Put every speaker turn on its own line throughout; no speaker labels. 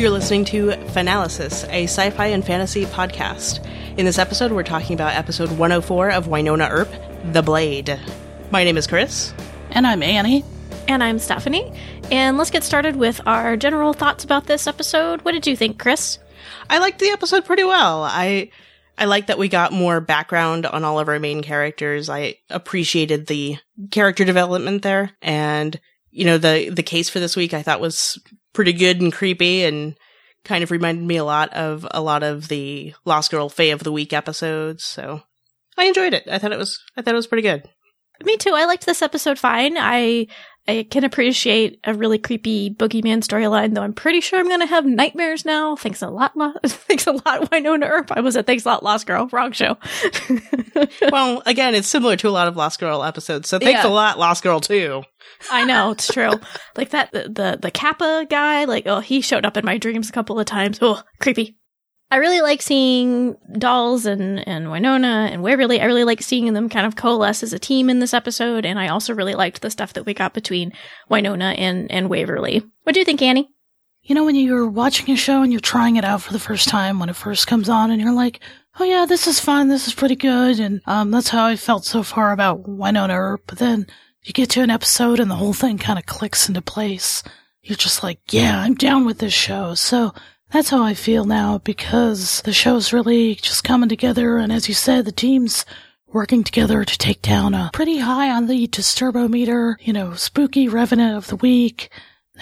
You're listening to Finalysis, a sci fi and fantasy podcast. In this episode, we're talking about episode 104 of Wynonna Earp, The Blade. My name is Chris.
And I'm Annie.
And I'm Stephanie. And let's get started with our general thoughts about this episode. What did you think, Chris?
I liked the episode pretty well. I I like that we got more background on all of our main characters. I appreciated the character development there and you know the the case for this week I thought was pretty good and creepy and kind of reminded me a lot of a lot of the Lost Girl Fae of the Week episodes. So I enjoyed it. I thought it was I thought it was pretty good.
Me too. I liked this episode fine. I I can appreciate a really creepy boogeyman storyline, though I'm pretty sure I'm going to have nightmares now. Thanks a lot, lo- thanks a lot, Wynonna Earp. I was at Thanks a Lot, Lost Girl. Wrong show.
well, again, it's similar to a lot of Lost Girl episodes, so thanks
Yeah.
a lot, Lost Girl too.
I know it's true. like that, the, the the Kappa guy. Like, oh, he showed up in my dreams a couple of times. Oh, creepy. I really like seeing Dolls and and Wynonna and Waverly. I really like seeing them kind of coalesce as a team in this episode, and I also really liked the stuff that we got between Wynonna and and Waverly. What do you think, Annie?
You know, when you're watching a show and you're trying it out for the first time when it first comes on and you're like, oh yeah, this is fun, this is pretty good. And, um, that's how I felt so far about Wynonna. But then you get to an episode and the whole thing kind of clicks into place. You're just like, yeah, I'm down with this show. So that's how I feel now because the show's really just coming together. And as you said, the team's working together to take down a pretty high on the disturbometer, you know, spooky revenant of the week.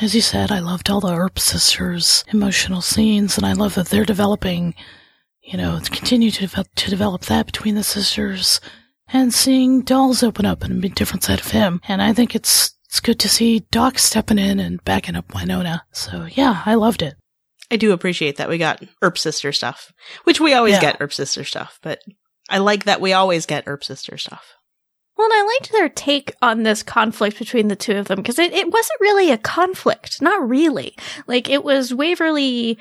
As you said, I loved all the Earp sisters' emotional scenes, and I love that they're developing, you know, to continue to develop, to develop that between the sisters, and seeing Dolls open up and a different side of him. And I think it's it's good to see Doc stepping in and backing up Wynonna. So yeah, I loved it.
I do appreciate that we got Earp Sister stuff, which we always
Yeah.
get Earp Sister stuff, but I like that we always get Earp Sister stuff.
Well, and I liked their take on this conflict between the two of them because it, it wasn't really a conflict. Not really. Like, it was Waverly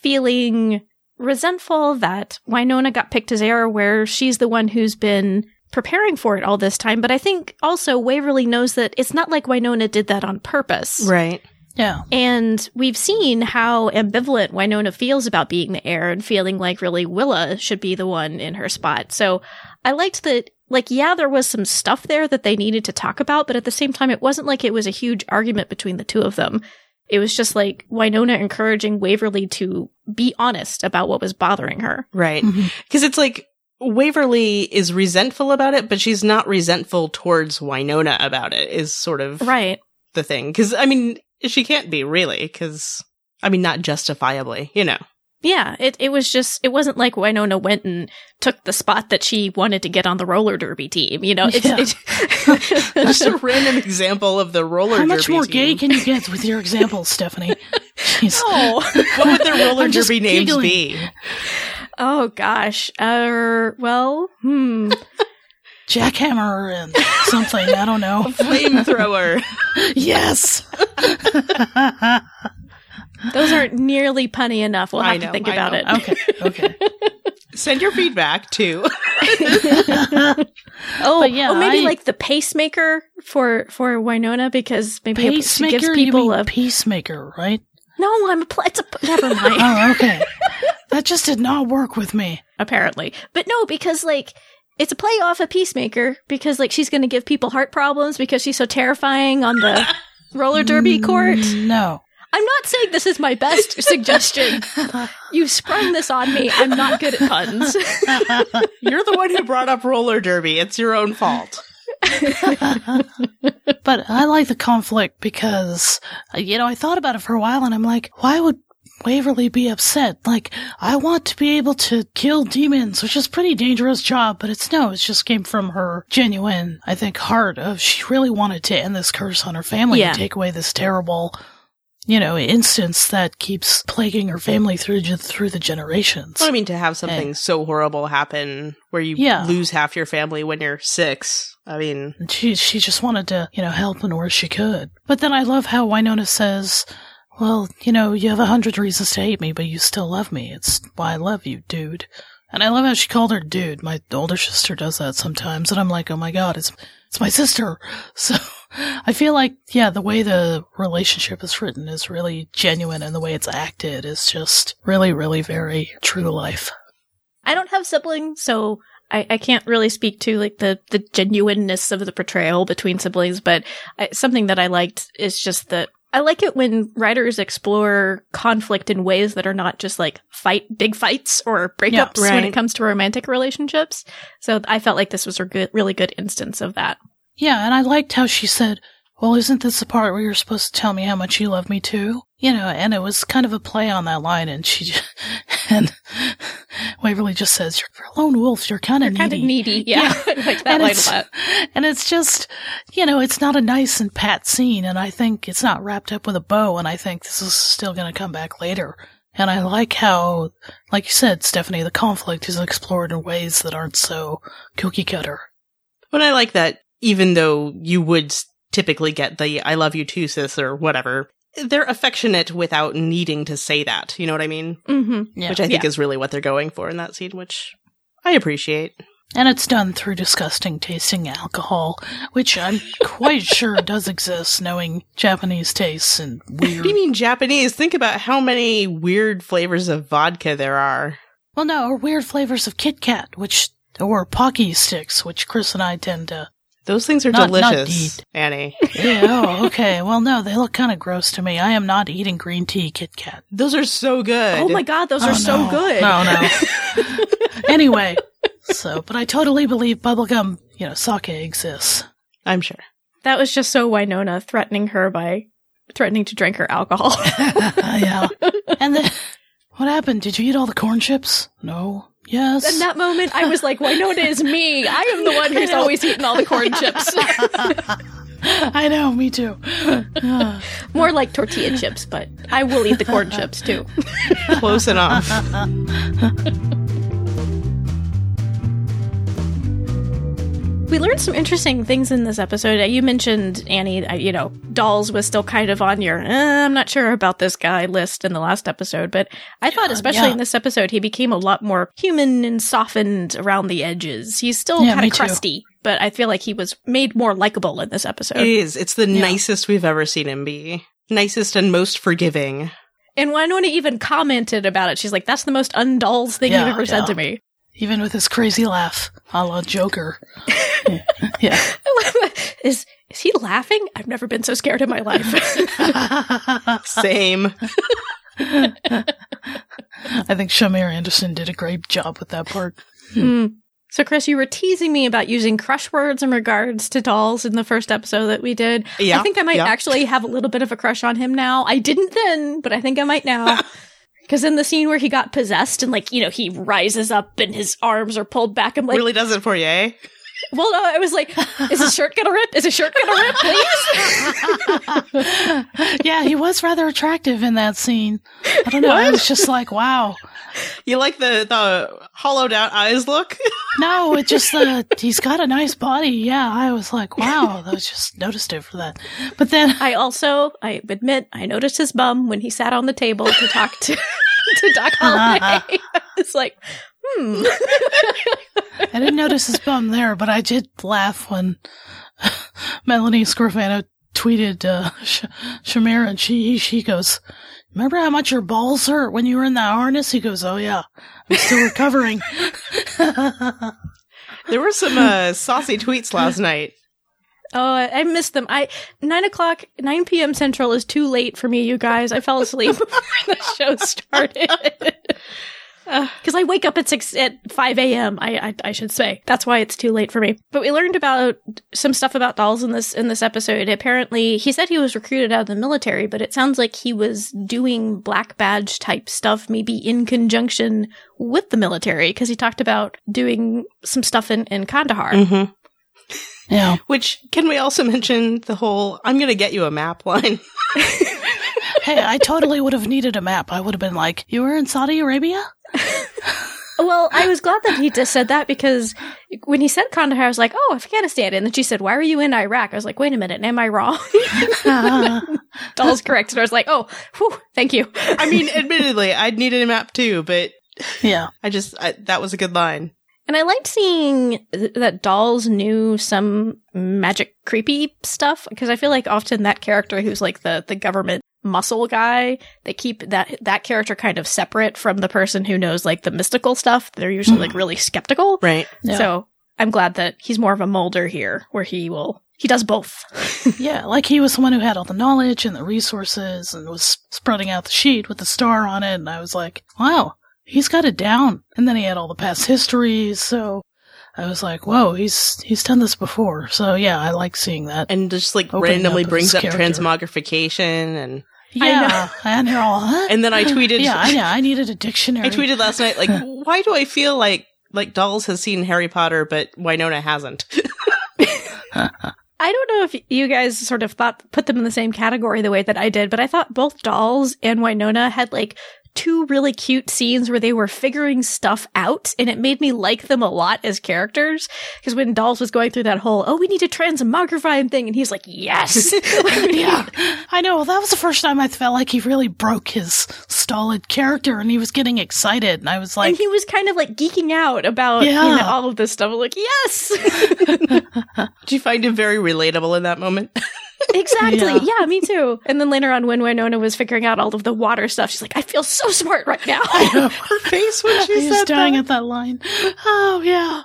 feeling resentful that Wynonna got picked as heir, where she's the one who's been preparing for it all this time. But I think also Waverly knows that it's not like Wynonna did that on purpose.
Right.
Yeah.
And we've seen how ambivalent Wynonna feels about being the heir and feeling like really Willa should be the one in her spot. So I liked that, like, yeah, there was some stuff there that they needed to talk about, but at the same time, it wasn't like it was a huge argument between the two of them. It was just like Wynonna encouraging Waverly to be honest about what was bothering her.
Right.
Mm-hmm.
Because it's like Waverly is resentful about it, but she's not resentful towards Wynonna about it, is sort of
Right.
the thing. Because, I mean, she can't be really, because, I mean, not justifiably, you know.
Yeah, it, it was just, it wasn't like Wynonna went and took the spot that she wanted to get on the roller derby team. You know, it's,
Yeah.
it,
Just a random example of the roller
How much more
team.
gay can you get with your examples, Stephanie? Jeez.
oh.
What would their roller
I'm
derby names
giggling.
be?
Oh gosh. Uh, well, hmm.
Jackhammer and something, I don't know.
Flamethrower.
Yes.
Those aren't nearly punny enough. We'll
I
have
know,
to think
I
about
know.
it.
Okay. Okay.
Send your feedback to.
Oh,
But yeah,
oh, maybe
I-
like the pacemaker for for Wynonna because maybe it- she gives
Pacemaker, you
people
mean
a.
peacemaker, right?
no, I'm a. Pl- it's a. Never mind.
Oh, okay. that just did not work with me.
apparently, but no, because like. It's a play off of Peacemaker because like she's going to give people heart problems because she's so terrifying on the roller derby mm, court.
No.
I'm not saying this is my best suggestion. You sprung this on me. I'm not good at puns.
You're the one who brought up roller derby. It's your own fault.
But I like the conflict because, you know, I thought about it for a while and I'm like, why would Waverly be upset? Like, I want to be able to kill demons, which is a pretty dangerous job, but it's no, it just came from her genuine, I think, heart of she really wanted to end this curse on her family
Yeah.
and take away this terrible, you know, instance that keeps plaguing her family through, through the generations.
Well, I mean, to have something so horrible happen where you
Yeah.
lose half your family when you're six. I mean,
she she just wanted to, you know, help in where she could. But then I love how Wynonna says, "Well, you know, you have a hundred reasons to hate me, but you still love me. It's why I love you, dude." And I love how she called her dude. My older sister does that sometimes, and I'm like, "Oh my god, it's it's my sister." So I feel like, yeah, the way the relationship is written is really genuine and the way it's acted is just really, really very true to life.
I don't have siblings, so I, I can't really speak to like the, the genuineness of the portrayal between siblings, but I, something that I liked is just that I like it when writers explore conflict in ways that are not just like fight, big fights or breakups
Yeah,
when it comes to romantic relationships. So I felt like this was a good, really good instance of that.
Yeah, and I liked how she said, well, isn't this the part where you're supposed to tell me how much you love me too? You know, and it was kind of a play on that line, and she, just, and Waverly just says, you're a lone wolf, you're kind of
You're kind of needy. Yeah. I like that
and
line
it's,
a lot.
and it's just, you know, it's not a nice and pat scene, and I think it's not wrapped up with a bow, and I think this is still going to come back later. And I like how, like you said, Stephanie, the conflict is explored in ways that aren't so cookie cutter.
But I like that even though you would s- typically get the I love you too, sis, or whatever, they're affectionate without needing to say that. You know what I mean?
hmm
Yeah.
Which I think
Yeah.
is really what they're going for in that scene, which I appreciate.
And it's done through disgusting tasting alcohol, which I'm quite sure does exist, knowing Japanese tastes and weird.
What do you mean Japanese? Think about how many weird flavors of vodka there are.
Well, no, or weird flavors of Kit Kat, which, or Pocky sticks, which Chris and I tend to.
Those things are
Not- not
delicious,
deed.
Annie.
Yeah, oh, okay. Well, no, they look kind of gross to me. I am not eating green tea Kit Kat.
Those are so good.
Oh my god, those
Oh,
are so good.
No, no. anyway, so, but I totally believe bubblegum, you know, sake exists.
I'm sure.
That was just so Wynonna threatening her by threatening to drink her alcohol.
yeah. And then, what happened? Did you eat all the corn chips? No. Yes.
In that moment, I was like, Wynonna is me. I am the one who's always eating all the corn chips.
I know, me too.
More like tortilla chips, but I will eat the corn chips too.
Close enough.
We learned some interesting things in this episode. Uh, You mentioned Annie, uh, you know, Dolls was still kind of on your, eh, I'm not sure about this guy list in the last episode, but I thought, especially
yeah.
in this episode, he became a lot more human and softened around the edges. He's still
Yeah,
kind of
too.
crusty, but I feel like he was made more likable in this episode.
It is. It's the
Yeah.
nicest we've ever seen him be. Nicest and most forgiving.
And Wynonna even commented about it. She's like, that's the most undolls thing
Yeah,
you've ever said to me.
Even with his crazy laugh, a la Joker. yeah.
is is he laughing? I've never been so scared in my life.
Same.
I think Shamier Anderson did a great job with that part.
Hmm. So, Chris, you were teasing me about using crush words in regards to dolls in the first episode that we did.
Yeah.
I think I might
yeah.
actually have a little bit of a crush on him now. I didn't then, but I think I might now. Because in the scene where he got possessed and, like, you know, he rises up and his arms are pulled back, I'm like,
really does it for you, eh?
well, no, I was like, is his shirt gonna rip? Is his shirt gonna rip, please?
yeah, he was rather attractive in that scene. I don't know. I was just like, wow.
You like the the hollowed out eyes look?
No, it's just uh, he's got a nice body. Yeah, I was like, wow. I was just noticed it for that. But then,
I also, I admit, I noticed his bum when he sat on the table to talk to, to Doc Holliday. it's like, hmm.
I didn't notice his bum there, but I did laugh when Melanie Scrofano tweeted uh, Sh- Shamira, and she she goes, "Remember how much your balls hurt when you were in that harness?" He goes, "Oh yeah, I'm still recovering."
There were some uh, saucy tweets last night.
Oh, I I missed them. I nine o'clock, nine p.m. Central is too late for me, you guys. I fell asleep before the show started. Because I wake up at six at five a.m. I, I I should say that's why it's too late for me. But we learned about some stuff about dolls in this in this episode. Apparently, he said he was recruited out of the military, but it sounds like he was doing black badge type stuff, maybe in conjunction with the military, because he talked about doing some stuff in in Kandahar.
Mm-hmm.
yeah,
Which can we also mention the whole "I'm gonna get you a map" line?
hey, I totally would have needed a map. I would have been like, "You were in Saudi Arabia."
Well, I was glad that he just said that because when he said Kandahar, I was like, oh, Afghanistan. And then she said, why were you in Iraq? I was like, wait a minute, am I wrong? Doll's correct. And I was like, oh, whew, thank you.
I mean, admittedly, I'd needed a map too, but
yeah,
I just I, that was a good line.
And I liked seeing th- that Dolls knew some magic creepy stuff because I feel like often that character who's like the the government muscle guy, they keep that that character kind of separate from the person who knows like the mystical stuff. They're usually like hmm. really skeptical.
Right.
Yeah.
So I'm glad that he's more of a molder here, where he will he does both.
Yeah, like he was the one who had all the knowledge and the resources and was spreading out the sheet with the star on it. And I was like, wow, he's got it down. And then he had all the past histories. So I was like, whoa, he's, he's done this before. So yeah, I like seeing that.
And just like randomly
up
brings up
character.
transmogrification and
yeah. And you're all, huh?
and then I tweeted
yeah, I know. I needed a dictionary.
I tweeted last night like why do I feel like like Dolls has seen Harry Potter but Wynonna hasn't?
I don't know if you guys sort of thought put them in the same category the way that I did, but I thought both Dolls and Wynonna had like two really cute scenes where they were figuring stuff out and it made me like them a lot as characters because when Dolls was going through that whole oh we need to transmogrify him thing and he's like yes
yeah, I know. That was the first time I felt like he really broke his stolid character and he was getting excited. And I was like,
and he was kind of like geeking out about you know, all of this stuff. I'm like, yes,
Do you find him very relatable in that moment?
Exactly.
Yeah.
Yeah. me too. And then later on, when Wynonna was figuring out all of the water stuff, she's like, I feel so smart right now.
Her face when she said
dying
that.
at that line. Oh yeah,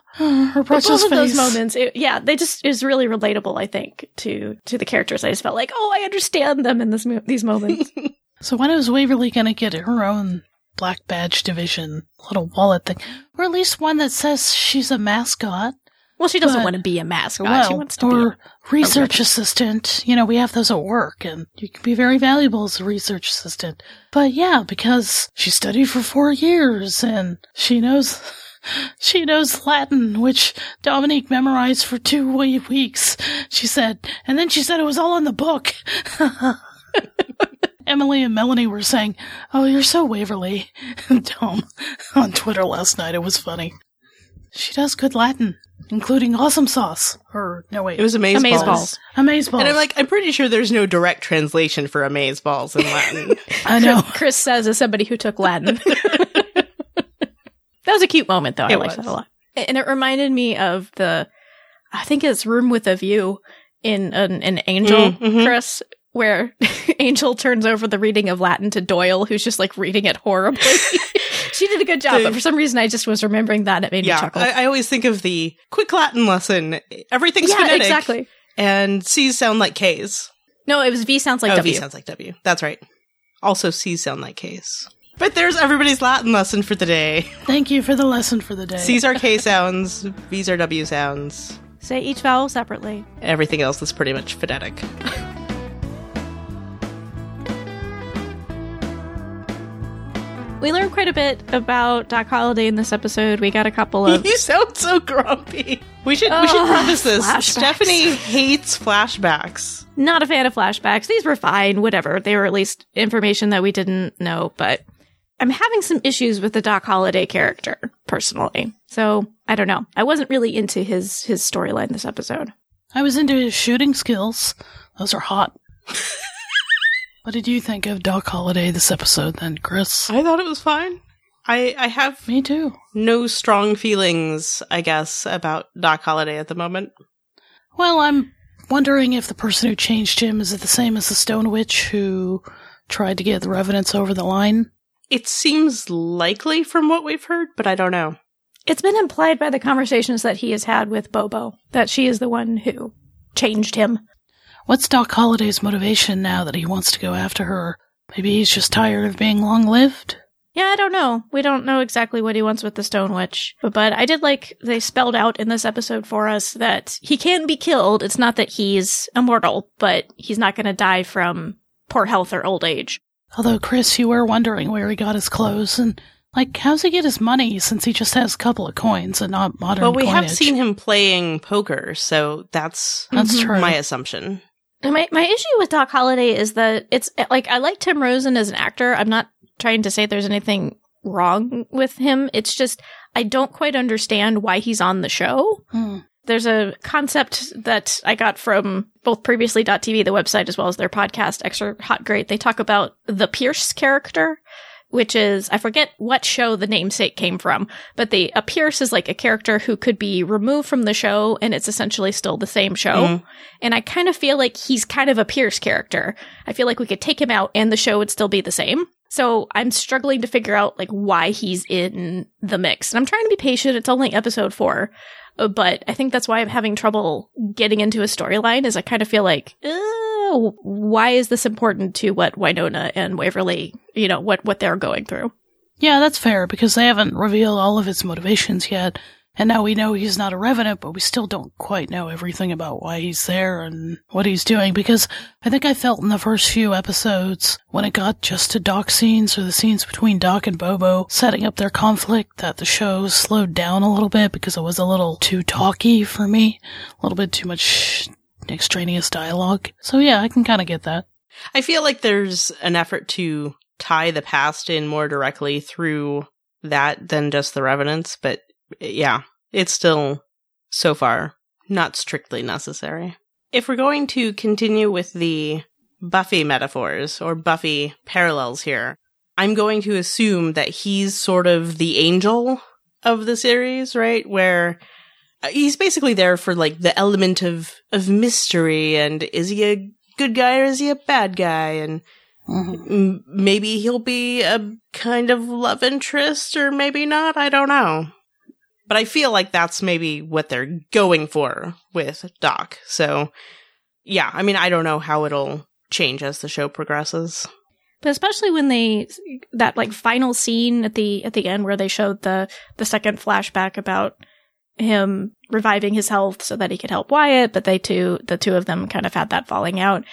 her precious
both of those moments, it, yeah, they just is really relatable. I think to to the characters. I just felt like, oh, I understand them in this mo- these moments.
So when is Waverly gonna get her own black badge division little wallet thing, or at least one that says she's a mascot?
Well, she doesn't
But-
want to be a mascot. she wants to
or
be.
research assistant. You know, we have those at work, and you can be very valuable as a research assistant. But yeah, because she studied for four years and she knows. She knows Latin, which Dominique memorized for two weeks. She said, and then she said it was all in the book. Emily and Melanie were saying, "Oh, you're so Waverly." Dom on Twitter last night. It was funny. She does good Latin, including awesome sauce. Or no, wait,
It was amaze,
Amaze
balls.
balls.
amaze balls.
And I'm like, I'm pretty sure there's no direct translation for amaze balls in Latin.
I know.
Chris says as somebody who took Latin. that was a cute moment, though. I
It
liked
was.
that a lot, and it reminded me of the, I think it's Room with a View in an, an Angel,
Mm, mhm.
Chris, where Angel turns over the reading of Latin to Doyle, who's just like reading it horribly. she did a good job,
The-
but for some reason, I just was remembering that. and It made me chuckle.
I, I always think of the quick Latin lesson. Everything's
yeah,
phonetic,
exactly.
and C's sound like K's.
No, it was V sounds like
oh,
W.
V sounds like W. That's right. Also, C's sound like K's. But there's everybody's Latin lesson for the day.
Thank you for the lesson for the day.
C's are K sounds, V's are W sounds.
Say each vowel separately.
Everything else is pretty much phonetic.
We learned quite a bit about Doc Holliday in this episode. We got a couple of
you sound so grumpy. We should we should
Ugh,
preface this.
flashbacks.
Stephanie hates flashbacks.
Not a fan of flashbacks. These were fine, whatever. They were at least information that we didn't know, but I'm having some issues with the Doc Holliday character, personally. So, I don't know. I wasn't really into his his storyline this episode.
I was into his shooting skills. Those are hot. what did you think of Doc Holliday this episode then, Chris?
I thought it was fine. I I have
Me too.
no strong feelings, I guess, about Doc Holliday at the moment.
Well, I'm wondering if the person who changed him is it the same as the Stone Witch who tried to get the Revenants over the line?
It seems likely from what we've heard, but I don't know.
It's been implied by the conversations that he has had with Bobo that she is the one who changed him.
What's Doc Holliday's motivation now that he wants to go after her? Maybe he's just tired of being long lived?
Yeah, I don't know. We don't know exactly what he wants with the Stone Witch. But I did like they spelled out in this episode for us that he can be killed. It's not that he's immortal, but he's not going to die from poor health or old age.
Although, Chris, you were wondering where he got his clothes and, like, how's he get his money since he just has a couple of coins and not modern
But we have seen him playing poker, so that's
That's
Mhm.
true.
my assumption.
My my issue with Doc Holliday is that it's like I like Tim Rozon as an actor. I'm not trying to say there's anything wrong with him. It's just I don't quite understand why he's on the show.
Hmm.
There's a concept that I got from both previously.tv, the website, as well as their podcast, Extra Hot Great. They talk about the Pierce character, which is I forget what show the namesake came from, but the uh, Pierce is like a character who could be removed from the show and it's essentially still the same show.
Mhm.
And I kind of feel like he's kind of a Pierce character. I feel like we could take him out and the show would still be the same. So I'm struggling to figure out like why he's in the mix. And I'm trying to be patient. It's only episode four. Uh, But I think that's why I'm having trouble getting into a storyline is I kind of feel like, why is this important to what Wynonna and Waverly, you know, what, what they're going through?
Yeah, that's fair because they haven't revealed all of his motivations yet. And now we know he's not a revenant, but we still don't quite know everything about why he's there and what he's doing because I think I felt in the first few episodes when it got just to Doc scenes or the scenes between Doc and Bobo setting up their conflict that the show slowed down a little bit because it was a little too talky for me. A little bit too much extraneous dialogue. So yeah, I can kind of get that.
I feel like there's an effort to tie the past in more directly through that than just the revenants, but yeah, it's still so far not strictly necessary. If we're going to continue with the Buffy metaphors or Buffy parallels here, I'm going to assume that he's sort of the angel of the series, right? Where he's basically there for like the element of of mystery and is he a good guy or is he a bad guy and
Mhm.
M- maybe he'll be a kind of love interest or maybe not. I don't know. But I feel like that's maybe what they're going for with Doc. So, yeah, I mean, I don't know how it'll change as the show progresses.
But especially when they that like final scene at the at the end where they showed the the second flashback about him reviving his health so that he could help Wyatt, but they two the two of them kind of had that falling out.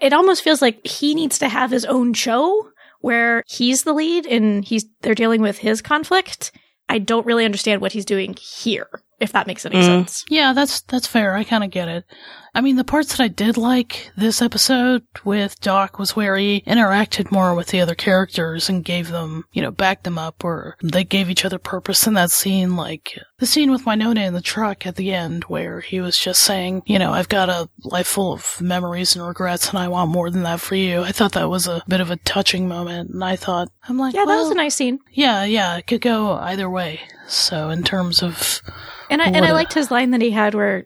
It almost feels like he needs to have his own show where he's the lead and he's they're dealing with his conflict. I don't really understand what he's doing here, if that makes any
Mm.
sense.
Yeah, that's that's fair. I kind of get it. I mean, the parts that I did like this episode with Doc was where he interacted more with the other characters and gave them, you know, backed them up, or they gave each other purpose in that scene. Like the scene with Wynonna in the truck at the end, where he was just saying, you know, I've got a life full of memories and regrets, and I want more than that for you. I thought that was a bit of a touching moment, and I thought, I'm like,
Yeah, that was a nice scene.
yeah, yeah, it could go either way. So in terms of
And I and I
a-
liked his line that he had where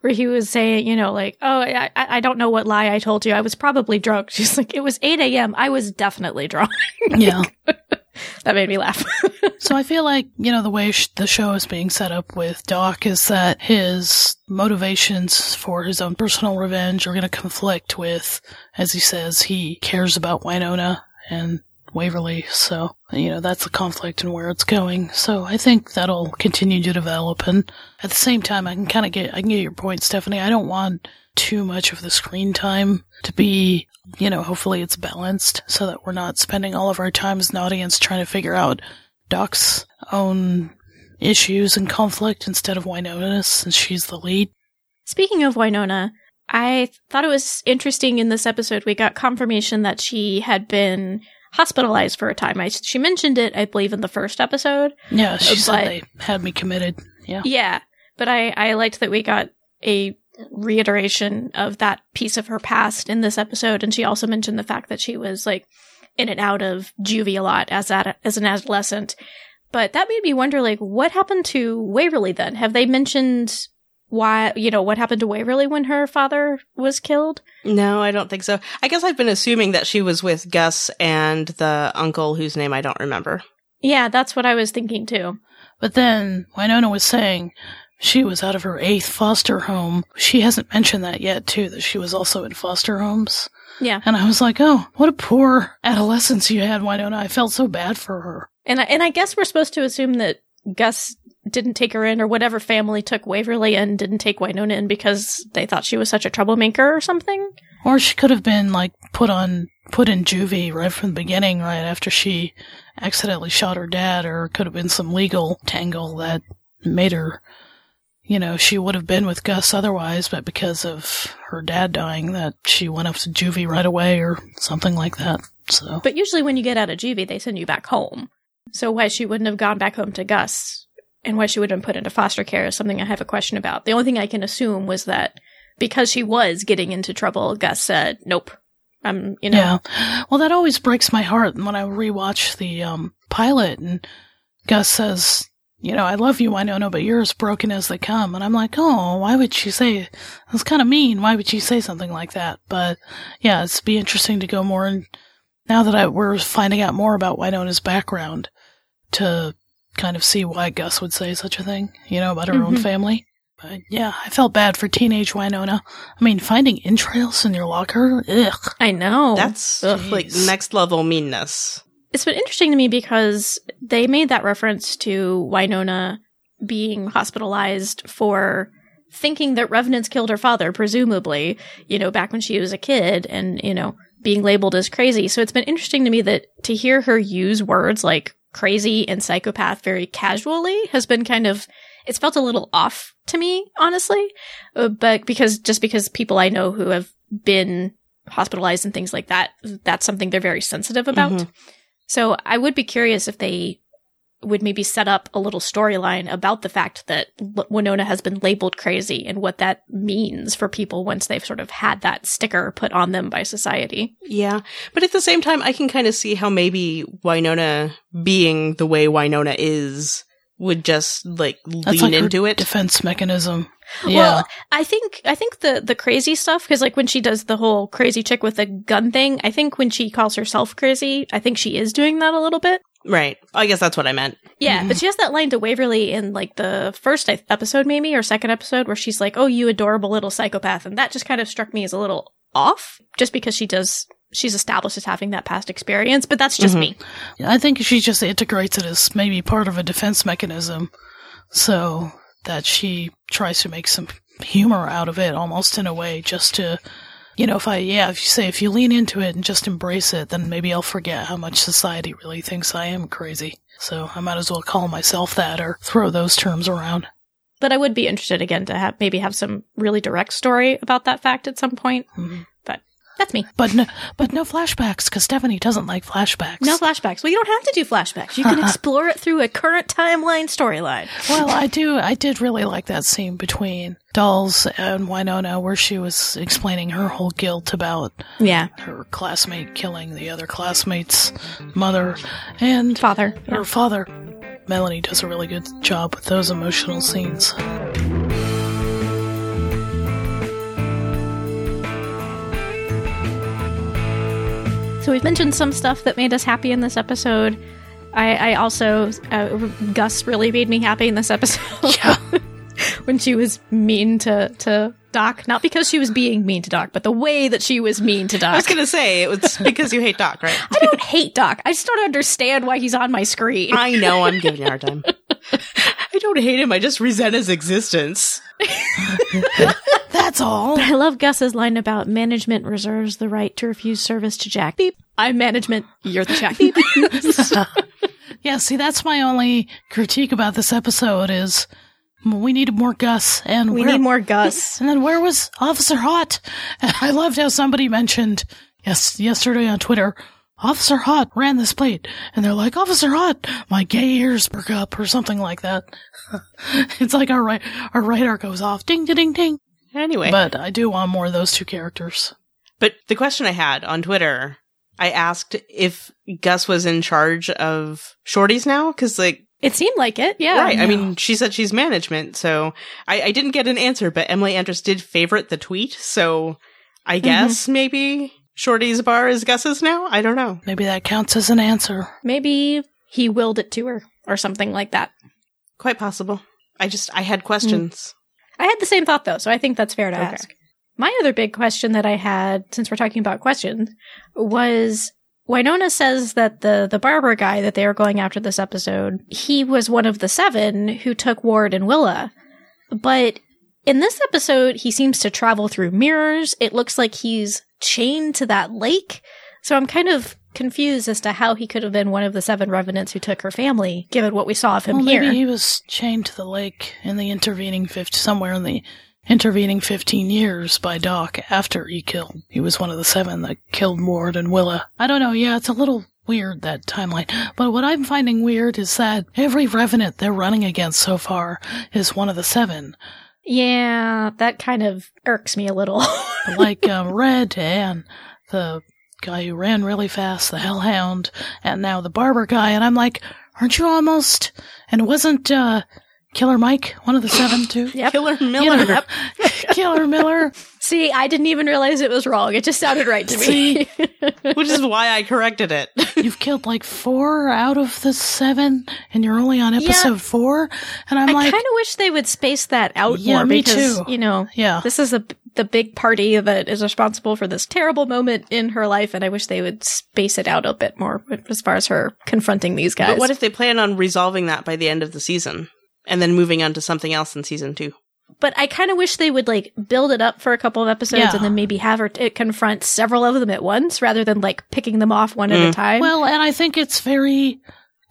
where he was saying, you know, like, oh, I, I don't know what lie I told you. I was probably drunk. She's like, it was 8 a.m. I was definitely drunk.
yeah.
that made me laugh.
So I feel like, you know, the way sh- the show is being set up with Doc is that his motivations for his own personal revenge are going to conflict with, as he says, he cares about Wynonna and Waverly. So, you know, that's the conflict and where it's going. So I think that'll continue to develop. And at the same time, I can kind of get, I can get your point, Stephanie. I don't want too much of the screen time to be you know, hopefully it's balanced so that we're not spending all of our time as an audience trying to figure out Doc's own issues and conflict instead of Wynonna's since she's the lead.
Speaking of Wynonna, I thought it was interesting in this episode. We got confirmation that she had been hospitalized for a time. I, she mentioned it, I believe, in the first episode.
Yeah, she
But-
said they had me committed. Yeah.
Yeah, but I, I liked that we got a reiteration of that piece of her past in this episode, and she also mentioned the fact that she was like in and out of juvie a lot as that as an adolescent. But that made me wonder, like, what happened to Waverly then? Have they mentioned why, you know, what happened to Waverly when her father was killed?
No, I don't think so. I guess I've been assuming that she was with Gus and the uncle whose name I don't remember.
Yeah, that's what I was thinking too.
But then Wynonna was saying she was out of her eighth foster home. She hasn't mentioned that yet, too, that she was also in foster homes.
Yeah.
And I was like, oh, what a poor adolescence you had, Wynonna. I felt so bad for her.
And I, and I guess we're supposed to assume that Gus didn't take her in, or whatever family took Waverly and didn't take Wynonna in because they thought she was such a troublemaker or something.
Or she could have been like put on put in juvie right from the beginning, right after she accidentally shot her dad, or it could have been some legal tangle that made her you know, she would have been with Gus otherwise, but because of her dad dying that she went up to juvie right away or something like that. So
But usually when you get out of juvie, they send you back home. So why she wouldn't have gone back home to Gus and why she would have been put into foster care is something I have a question about. The only thing I can assume was that because she was getting into trouble, Gus said, nope, I'm, you know,
Yeah. Well, that always breaks my heart when I rewatch the um, pilot and Gus says, you know, I love you, Wynonna, but you're as broken as they come. And I'm like, oh, why would she say, that's kind of mean. Why would she say something like that? But yeah, it's be interesting to go more in, now that I, we're finding out more about Wynonna's background to kind of see why Gus would say such a thing, you know, about her own
Mhm.
family. But yeah, I felt bad for teenage Wynonna. I mean, finding entrails in your locker, ugh.
I know
That's
Ugh.
like next level meanness.
it's been interesting to me because they made that reference to Wynonna being hospitalized for thinking that revenants killed her father, presumably, you know, back when she was a kid and, you know, being labeled as crazy. So it's been interesting to me that to hear her use words like crazy and psychopath very casually has been kind of, it's felt a little off to me, honestly. Uh, but because, just because people I know who have been hospitalized and things like that, that's something they're very sensitive about.
Mhm.
So I would be curious if they would maybe set up a little storyline about the fact that Wynonna has been labeled crazy and what that means for people once they've sort of had that sticker put on them by society.
Yeah. But at the same time, I can kind of see how maybe Wynonna being the way Wynonna is would just like
That's
lean
like
into it.
defense mechanism. Yeah.
Well, I think I think the the crazy stuff because like when she does the whole crazy chick with the gun thing, I think when she calls herself crazy, I think she is doing that a little bit.
right. I guess that's what I meant.
Yeah, mm-hmm. but she has that line to Waverly in like the first episode, maybe or second episode, where she's like, "Oh, you adorable little psychopath," and that just kind of struck me as a little off, just because she does. She's established as having that past experience, but that's just
Mhm.
me.
I think she just integrates it as maybe part of a defense mechanism, so that she tries to make some humor out of it, almost in a way, just to, you know, if I, yeah, if you say if you lean into it and just embrace it, then maybe I'll forget how much society really thinks I am crazy. So I might as well call myself that or throw those terms around.
But I would be interested again to have maybe have some really direct story about that fact at some point.
Mhm.
But that's me.
But no, but no flashbacks because Stephanie doesn't like flashbacks.
No flashbacks. Well, you don't have to do flashbacks. You can uh-uh. explore it through a current timeline storyline.
Well, I do. I did really like that scene between Dolls and Wynonna, where she was explaining her whole guilt about
Yeah,
her classmate killing the other classmate's mother and
father.
her father. Melanie does a really good job with those emotional scenes.
So we've mentioned some stuff that made us happy in this episode. I, I also uh, Gus really made me happy in this episode.
Yeah.
when she was mean to to Doc, not because she was being mean to Doc, but the way that she was mean to Doc.
I was going to say it was because you hate Doc, right?
I don't hate Doc. I just don't understand why he's on my screen.
I know I'm giving you a hard time. I don't hate him. I just resent his existence.
That's all.
I love Gus's line about management reserves the right to refuse service to Jack. Beep. I'm management. You're the Jack. Beep.
Yeah, see, that's my only critique about this episode is we needed more Gus and
we
where-
need more Gus.
And then where was Officer Hot? I loved how somebody mentioned yes yesterday on Twitter. Officer Hot ran this plate, and they're like, Officer Hot, my gay ears perk up, or something like that. it's like our right, our radar goes off, ding, ding, ding, ding.
Anyway.
But I do want more of those two characters.
But the question I had on Twitter, I asked if Gus was in charge of Shorties now, because like,
It seemed like it. Yeah.
right? I mean, she said she's management, so I, I didn't get an answer. But Emily Andras did favorite the tweet, so I mm-hmm. guess maybe Shorty's bar is Gus's now. I don't know.
Maybe that counts as an answer.
Maybe he willed it to her or something like that.
Quite possible. I just I had questions. Mm.
I had the same thought though, so I think that's fair to
Okay.
ask. My other big question that I had, since we're talking about questions, was Wynonna says that the the barber guy that they were going after this episode, he was one of the seven who took Ward and Willa. But in this episode, he seems to travel through mirrors. It looks like he's chained to that lake. So I'm kind of confused as to how he could have been one of the seven revenants who took her family, given what we saw of him
well,
here.
maybe he was chained to the lake in the intervening fifth somewhere in the intervening fifteen years by Doc after he killed. He was one of the seven that killed Ward and Willa. I don't know. Yeah, it's a little weird that timeline. But what I'm finding weird is that every revenant they're running against so far is one of the seven.
yeah, that kind of irks me a little.
like um, Red and the guy who ran really fast, the Hellhound, and now the barber guy, and I'm like, aren't you almost? And wasn't uh, Killer Mike, one of the seven too.
Yep.
Killer
You
Miller.
know, Killer Miller.
See, I didn't even realize it was wrong. It just sounded right to me.
Which is why I corrected it.
You've killed like four out of the seven, and you're only on
Yeah.
episode four. And I'm
I
like, I
kind of wish they would space that out
Yeah,
more
me
because
too.
you know
yeah,
this is a, the big party that is responsible for this terrible moment in her life, and I wish they would space it out a bit more as far as her confronting these guys.
But what if they plan on resolving that by the end of the season and then moving on to something else in season two?
but I kind of wish they would like build it up for a couple of episodes
Yeah.
and then maybe have her t- confront several of them at once rather than like picking them off one at a
Mm.
time.
Well, and I think it's very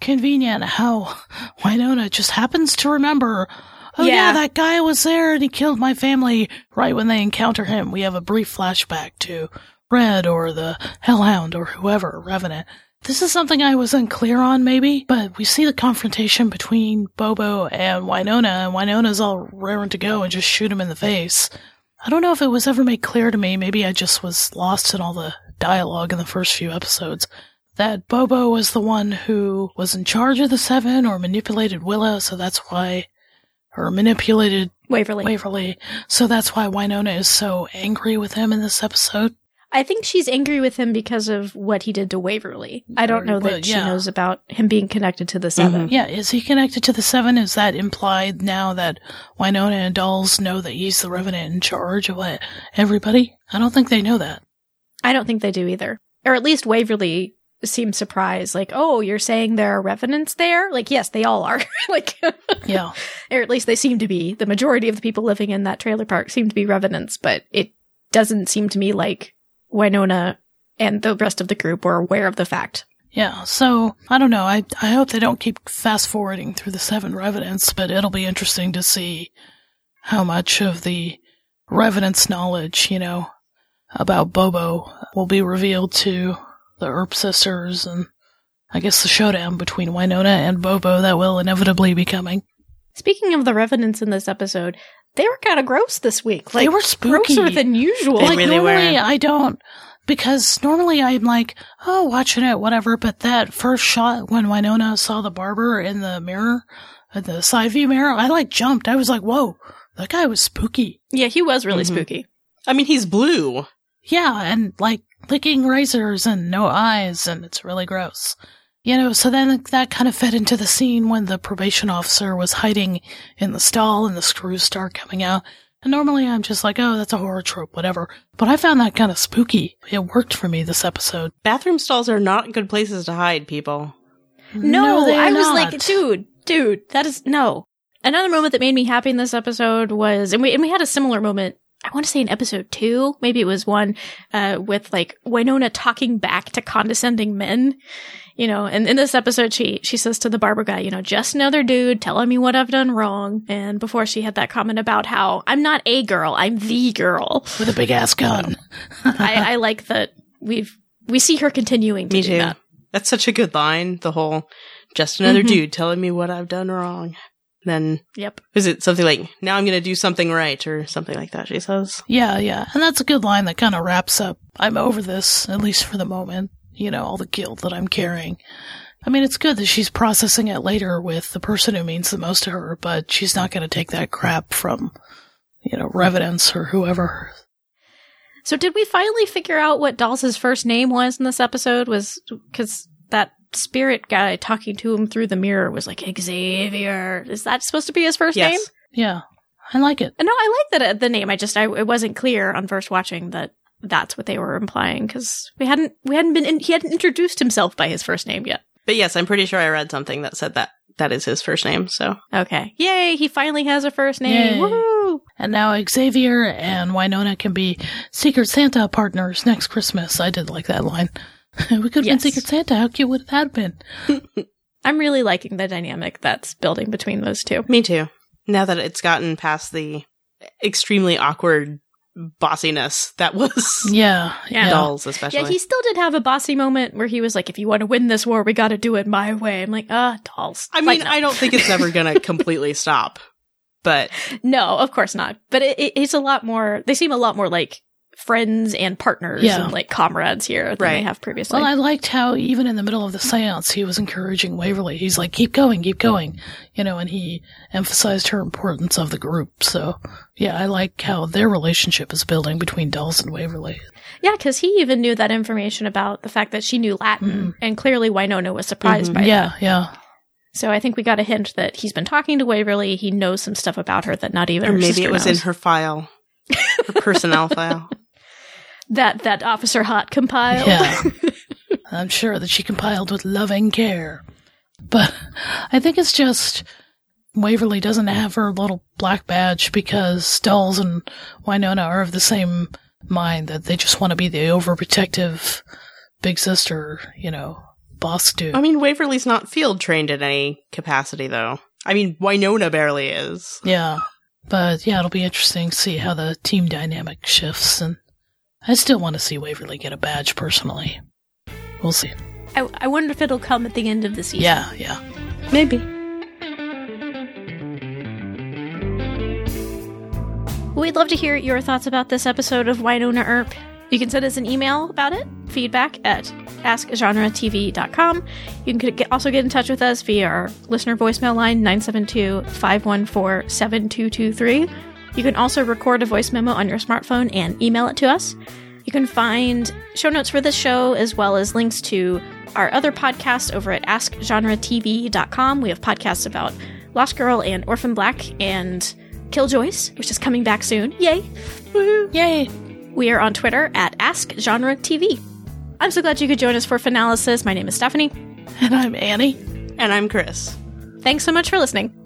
convenient how Wynonna just happens to remember. Oh yeah.
Yeah.
that guy was there and he killed my family right when they encounter him. We have a brief flashback to Red or the Hellhound or whoever, Revenant. This is something I was unclear on maybe, but we see the confrontation between Bobo and Wynonna and Wynonna's all raring to go and just shoot him in the face. I don't know if it was ever made clear to me. Maybe I just was lost in all the dialogue in the first few episodes that Bobo was the one who was in charge of the Seven or manipulated Willa, so that's why, or manipulated
Waverly.
Waverly, so that's why Wynonna is so angry with him in this episode.
I think she's angry with him because of what he did to Waverly. I don't know
Well,
that she knows about him being connected to the mm-hmm. 7
Yeah, is he connected to the Seven? Is that implied now that Wynonna and Dolls know that he's the Revenant in charge of what, everybody? I don't think they know that.
I don't think they do either. Or at least Waverly seems surprised, like, oh, you're saying there are revenants there? Like, yes, they all are. like,
Yeah.
or at least they seem to be. The majority of the people living in that trailer park seem to be revenants, but it doesn't seem to me like Wynonna and the rest of the group were aware of the fact.
Yeah, so I don't know. I I hope they don't keep fast forwarding through the seven revenants, but it'll be interesting to see how much of the revenants' knowledge, you know, about Bobo will be revealed to the Earp sisters and I guess the showdown between Wynonna and Bobo that will inevitably be coming.
Speaking of the revenants in this episode, they were kind of gross this week. Like,
they were spooky.
grosser than usual.
They
like
really
normally
were.
I don't because normally I'm like, oh, watching it, whatever. But that first shot when Wynonna saw the barber in the mirror, uh, the side view mirror, I like jumped. I was like, whoa, that guy was spooky.
yeah, he was really
Mhm.
spooky.
I mean, he's blue.
Yeah, and like licking razors and no eyes, and it's really gross. You know, so then that kind of fed into the scene when the probation officer was hiding in the stall and the screws start coming out. And normally I'm just like, oh, that's a horror trope, whatever. But I found that kind of spooky. It worked for me this episode.
Bathroom stalls are not good places to hide people.
No,
they're
I was
not.
like, dude, dude, that is no. Another moment that made me happy in this episode was, and we and we had a similar moment. I want to say in episode two, maybe it was one, uh, with like Wynonna talking back to condescending men, you know. And in this episode, she she says to the barber guy, you know, just another dude telling me what I've done wrong. And before she had that comment about how I'm not a girl, I'm the girl.
with a big ass gun.
I, I like that we've we see her continuing to
Me
do
too.
that.
That's such a good line. The whole just another
Mhm.
dude telling me what I've done wrong. Then
Yep.
is it something like now I'm going to do something right or something like that? She says.
Yeah, yeah. And that's a good line that kind of wraps up. I'm over this, at least for the moment. You know, all the guilt that I'm carrying. I mean, it's good that she's processing it later with the person who means the most to her, but she's not going to take that crap from, you know, Revenants or whoever.
So did we finally figure out what Dolls' first name was in this episode? Was because that spirit guy talking to him through the mirror was like Xavier. Is that supposed to be his first name?
Yes.
Yeah. I like it.
No, I like that uh, the name. I just I it wasn't clear on first watching that that's what they were implying because we hadn't we hadn't been in, he hadn't introduced himself by his first name yet.
But yes, I'm pretty sure I read something that said that that is his first name. So
Okay, yay! He finally has a first name.
Yay.
Woohoo!
And now Xavier and Wynonna can be Secret Santa partners next Christmas. I did like that line. we could have
Yes.
been Secret Santa. How cute would that have been?
I'm really liking the dynamic that's building between those two.
me too. Now that it's gotten past the extremely awkward bossiness that was
Yeah.
Yeah.
dolls, especially.
Yeah, he still did have a bossy moment where he was like, "If you want to win this war, we got to do it my way." I'm like, "Ah, dolls."
I mean,
Like, no.
I don't think it's ever going to completely stop. But
no, of course not. But it, it, it's a lot more. They seem a lot more like friends and partners
Yeah.
and like comrades here than they have previously.
Well, I liked how even in the middle of the seance, he was encouraging Waverly. He's like, keep going, keep going. You know, and he emphasized her importance of the group. So, yeah, I like how their relationship is building between Dolls and Waverly.
yeah, because he even knew that information about the fact that she knew Latin, mm-hmm. and clearly Wynonna was surprised mm-hmm. by that.
Yeah, yeah.
So I think we got a hint that he's been talking to Waverly. He knows some stuff about her that not even
Or
her
maybe it was
knows.
in her file, her personnel file.
that that Officer Hot compiled.
Yeah. I'm sure that she compiled with loving care. But I think it's just Waverly doesn't have her little black badge because Dolls and Wynonna are of the same mind that they just want to be the overprotective big sister, you know, boss dude.
I mean, Waverly's not field trained in any capacity, though. I mean, Wynonna barely is.
yeah. But yeah, it'll be interesting to see how the team dynamic shifts and I still want to see Waverly get a badge personally. We'll see.
I, I wonder if it'll come at the end of the season.
Yeah, yeah.
Maybe.
We'd love to hear your thoughts about this episode of Wynonna Earp. You can send us an email about it, feedback at askgenretv.com. You can get, also get in touch with us via our listener voicemail line, 972-514-7223. You can also record a voice memo on your smartphone and email it to us. You can find show notes for this show as well as links to our other podcasts over at askgenretv.com. We have podcasts about Lost Girl and Orphan Black and Killjoys, which is coming back soon. Yay! Woohoo!
Yay!
We are on Twitter at AskGenreTV. I'm so glad you could join us for Finalysis. My name is Stephanie.
And I'm Annie.
And I'm Chris.
Thanks so much for listening.